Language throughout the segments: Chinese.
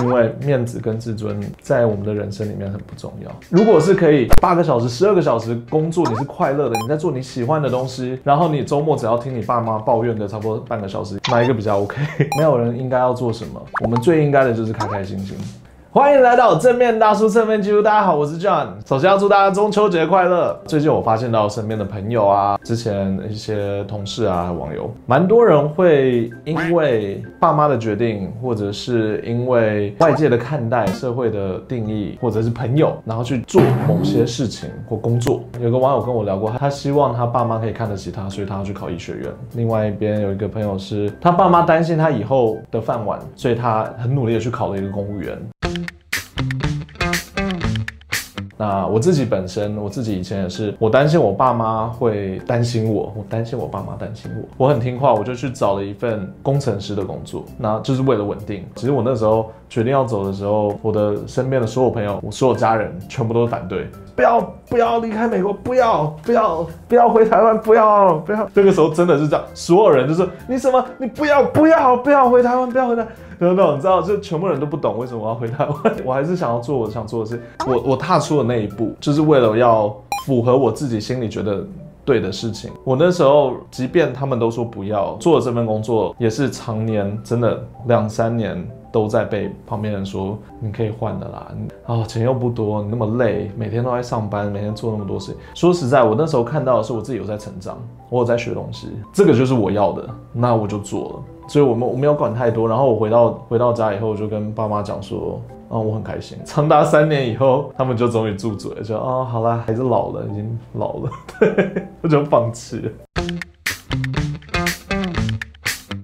因为面子跟自尊在我们的人生里面很不重要。如果是可以八个小时、十二个小时工作，你是快乐的，你在做你喜欢的东西，然后你周末只要听你爸妈抱怨的差不多半个小时，哪一个比较 OK？没有人应该要做什么，我们最应该的就是开开心心。欢迎来到正面大叔侧面记录，大家好，我是 John。首先要祝大家中秋节快乐。最近我发现到身边的朋友啊，之前一些同事啊、网友，蛮多人会因为爸妈的决定，或者是因为外界的看待、社会的定义，或者是朋友，然后去做某些事情或工作。有个网友跟我聊过，他希望他爸妈可以看得起他，所以他要去考医学院。另外一边有一个朋友是他爸妈担心他以后的饭碗，所以他很努力的去考了一个公务员。那我自己本身，我自己以前也是，我担心我爸妈会担心我，我担心我爸妈担心我，我很听话，我就去找了一份工程师的工作，那就是为了稳定。其实我那时候决定要走的时候，我的身边的所有朋友，我所有家人全部都反对，不要不要离开美国，不要不要不要回台湾，不要不要。这个时候真的是这样，所有人就是你什么，你不要不要不要回台湾，不要回台。等等，你知道，就全部人都不懂为什么我要回台湾。我还是想要做我想做的事。我我踏出的那一步，就是为了要符合我自己心里觉得对的事情。我那时候，即便他们都说不要做了这份工作，也是常年真的两三年都在被旁边人说你可以换的啦。你哦，钱又不多，你那么累，每天都在上班，每天做那么多事。说实在，我那时候看到的是我自己有在成长，我有在学东西，这个就是我要的，那我就做了。所以我们我没有管太多，然后我回到回到家以后，我就跟爸妈讲说，啊，我很开心。长达三年以后，他们就终于住嘴了，就啊，好啦，孩子老了，已经老了，对，我就放弃了。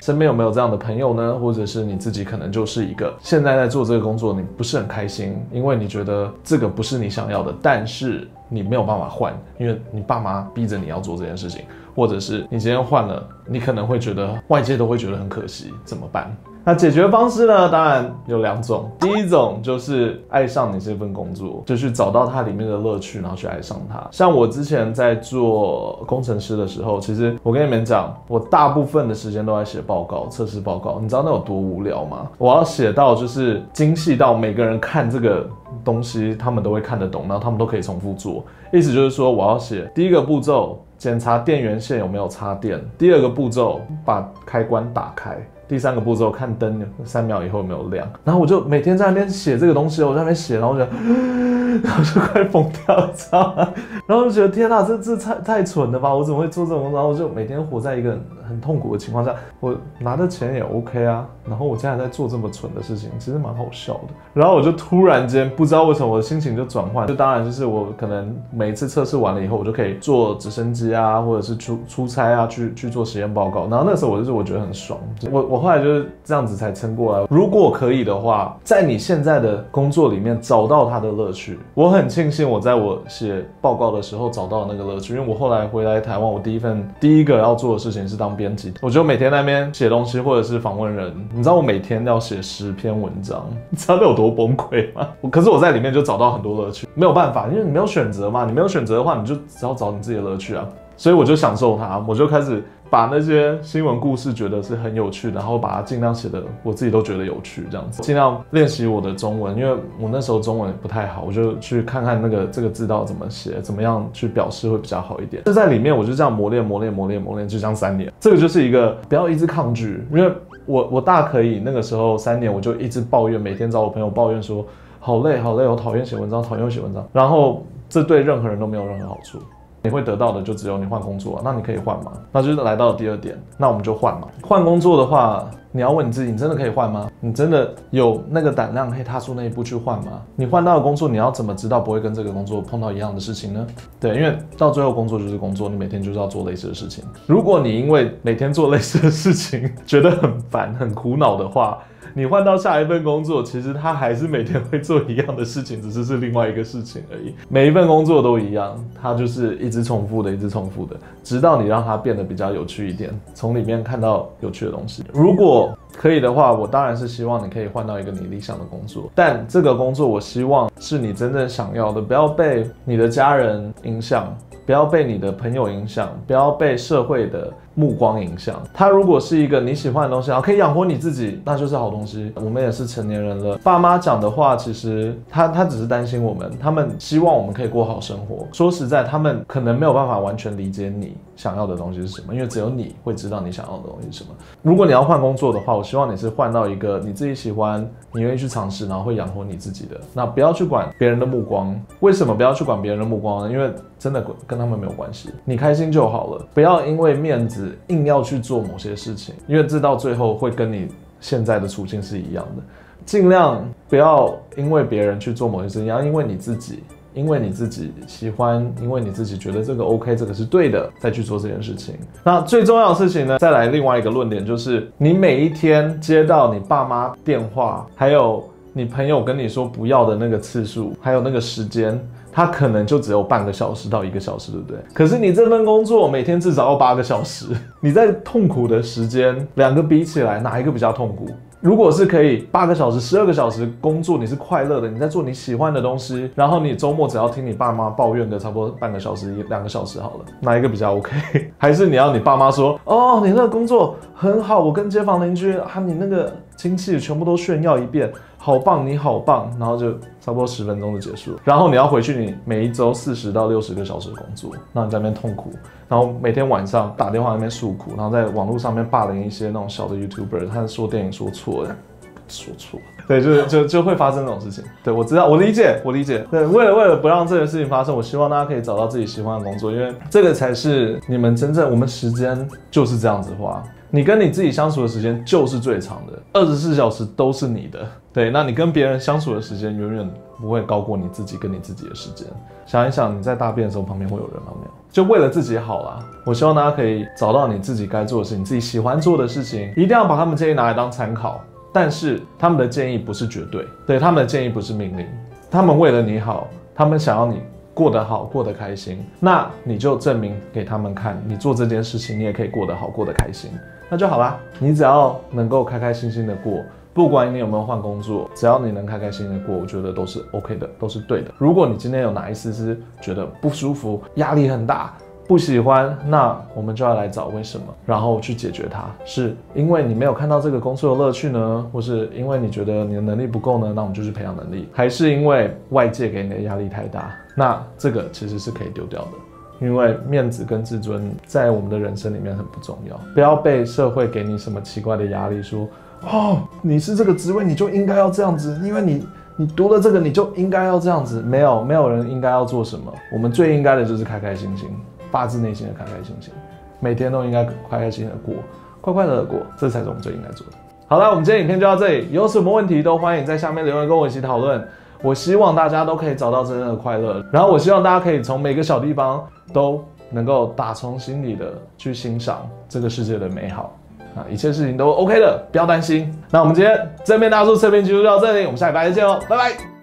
身边有没有这样的朋友呢？或者是你自己可能就是一个现在在做这个工作，你不是很开心，因为你觉得这个不是你想要的，但是你没有办法换，因为你爸妈逼着你要做这件事情。或者是你今天换了，你可能会觉得外界都会觉得很可惜，怎么办？那解决方式呢？当然有两种。第一种就是爱上你这份工作，就去找到它里面的乐趣，然后去爱上它。像我之前在做工程师的时候，其实我跟你们讲，我大部分的时间都在写报告、测试报告。你知道那有多无聊吗？我要写到就是精细到每个人看这个东西，他们都会看得懂，然后他们都可以重复做。意思就是说，我要写第一个步骤。检查电源线有没有插电。第二个步骤，把开关打开。第三个步骤，看灯三秒以后有没有亮。然后我就每天在那边写这个东西，我在那边写，然后我就，然后就快疯掉了，知道吗？然后就觉得天哪，这这太太蠢了吧？我怎么会做这种？然后我就每天活在一个很痛苦的情况下。我拿的钱也 OK 啊，然后我现在在做这么蠢的事情，其实蛮好笑的。然后我就突然间不知道为什么我的心情就转换，就当然就是我可能每一次测试完了以后，我就可以坐直升机啊，或者是出出差啊，去去做实验报告。然后那时候我就是我觉得很爽，我我后来就是这样子才撑过来。如果可以的话，在你现在的工作里面找到它的乐趣，我很庆幸我在我写报告的时候找到那个乐趣，因为我后来回来台湾，我第一份第一个要做的事情是当编辑，我就每天在那边写东西或者是访问人。你知道我每天要写十篇文章，你知道那有多崩溃吗？可是我在里面就找到很多乐趣，没有办法，因为你没有选择嘛，你没有选择的话，你就只要找你自己的乐趣啊。所以我就享受它，我就开始把那些新闻故事觉得是很有趣，然后把它尽量写的我自己都觉得有趣，这样子尽量练习我的中文，因为我那时候中文不太好，我就去看看那个这个字道怎么写，怎么样去表示会比较好一点。就在里面，我就这样磨练磨练磨练磨练，就这样三年。这个就是一个不要一直抗拒，因为我我大可以那个时候三年我就一直抱怨，每天找我朋友抱怨说好累好累，我讨厌写文章，讨厌写文章，然后这对任何人都没有任何好处。你会得到的就只有你换工作，那你可以换吗？那就是来到第二点，那我们就换嘛。换工作的话，你要问你自己，你真的可以换吗？你真的有那个胆量可以踏出那一步去换吗？你换到的工作，你要怎么知道不会跟这个工作碰到一样的事情呢？对，因为到最后工作就是工作，你每天就是要做类似的事情。如果你因为每天做类似的事情觉得很烦、很苦恼的话，你换到下一份工作，其实他还是每天会做一样的事情，只是是另外一个事情而已。每一份工作都一样，它就是一直重复的，一直重复的，直到你让它变得比较有趣一点，从里面看到有趣的东西。如果可以的话，我当然是希望你可以换到一个你理想的工作。但这个工作，我希望是你真正想要的，不要被你的家人影响，不要被你的朋友影响，不要被社会的。目光影响，它如果是一个你喜欢的东西，然后可以养活你自己，那就是好东西。我们也是成年人了，爸妈讲的话，其实他他只是担心我们，他们希望我们可以过好生活。说实在，他们可能没有办法完全理解你想要的东西是什么，因为只有你会知道你想要的东西是什么。如果你要换工作的话，我希望你是换到一个你自己喜欢，你愿意去尝试，然后会养活你自己的。那不要去管别人的目光。为什么不要去管别人的目光呢？因为真的跟他们没有关系，你开心就好了。不要因为面子。硬要去做某些事情，因为这到最后会跟你现在的处境是一样的。尽量不要因为别人去做某些事情，要因为你自己，因为你自己喜欢，因为你自己觉得这个 OK，这个是对的，再去做这件事情。那最重要的事情呢？再来另外一个论点，就是你每一天接到你爸妈电话，还有你朋友跟你说不要的那个次数，还有那个时间。他可能就只有半个小时到一个小时，对不对？可是你这份工作每天至少要八个小时，你在痛苦的时间，两个比起来，哪一个比较痛苦？如果是可以八个小时、十二个小时工作，你是快乐的，你在做你喜欢的东西，然后你周末只要听你爸妈抱怨个差不多半个小时、一两个小时好了，哪一个比较 OK？还是你要你爸妈说，哦，你那个工作很好，我跟街坊邻居啊，你那个亲戚全部都炫耀一遍。好棒，你好棒，然后就差不多十分钟就结束了。然后你要回去，你每一周四十到六十个小时的工作，让你在那边痛苦，然后每天晚上打电话那边诉苦，然后在网络上面霸凌一些那种小的 YouTuber，他说电影说错了，说错，对，就是就就会发生这种事情。对，我知道，我理解，我理解。对，为了为了不让这个事情发生，我希望大家可以找到自己喜欢的工作，因为这个才是你们真正，我们时间就是这样子花。你跟你自己相处的时间就是最长的，二十四小时都是你的。对，那你跟别人相处的时间永远不会高过你自己跟你自己的时间。想一想，你在大便的时候旁边会有人吗？没有。就为了自己好啦，我希望大家可以找到你自己该做的事情，自己喜欢做的事情，一定要把他们建议拿来当参考。但是他们的建议不是绝对，对，他们的建议不是命令，他们为了你好，他们想要你过得好，过得开心，那你就证明给他们看，你做这件事情你也可以过得好，过得开心。那就好啦，你只要能够开开心心的过，不管你有没有换工作，只要你能开开心心的过，我觉得都是 OK 的，都是对的。如果你今天有哪一丝丝觉得不舒服、压力很大、不喜欢，那我们就要来找为什么，然后去解决它。是因为你没有看到这个工作的乐趣呢，或是因为你觉得你的能力不够呢？那我们就去培养能力，还是因为外界给你的压力太大？那这个其实是可以丢掉的。因为面子跟自尊在我们的人生里面很不重要，不要被社会给你什么奇怪的压力，说哦，你是这个职位，你就应该要这样子，因为你你读了这个，你就应该要这样子。没有，没有人应该要做什么，我们最应该的就是开开心心，发自内心的开开心心，每天都应该开开心心的过，快快乐乐过，这才是我们最应该做的。好了，我们今天影片就到这里，有什么问题都欢迎在下面留言跟我一起讨论。我希望大家都可以找到真正的快乐，然后我希望大家可以从每个小地方都能够打从心里的去欣赏这个世界的美好啊，一切事情都 OK 的，不要担心。那我们今天正面大叔测评就到这里，我们下礼拜再见哦，拜拜。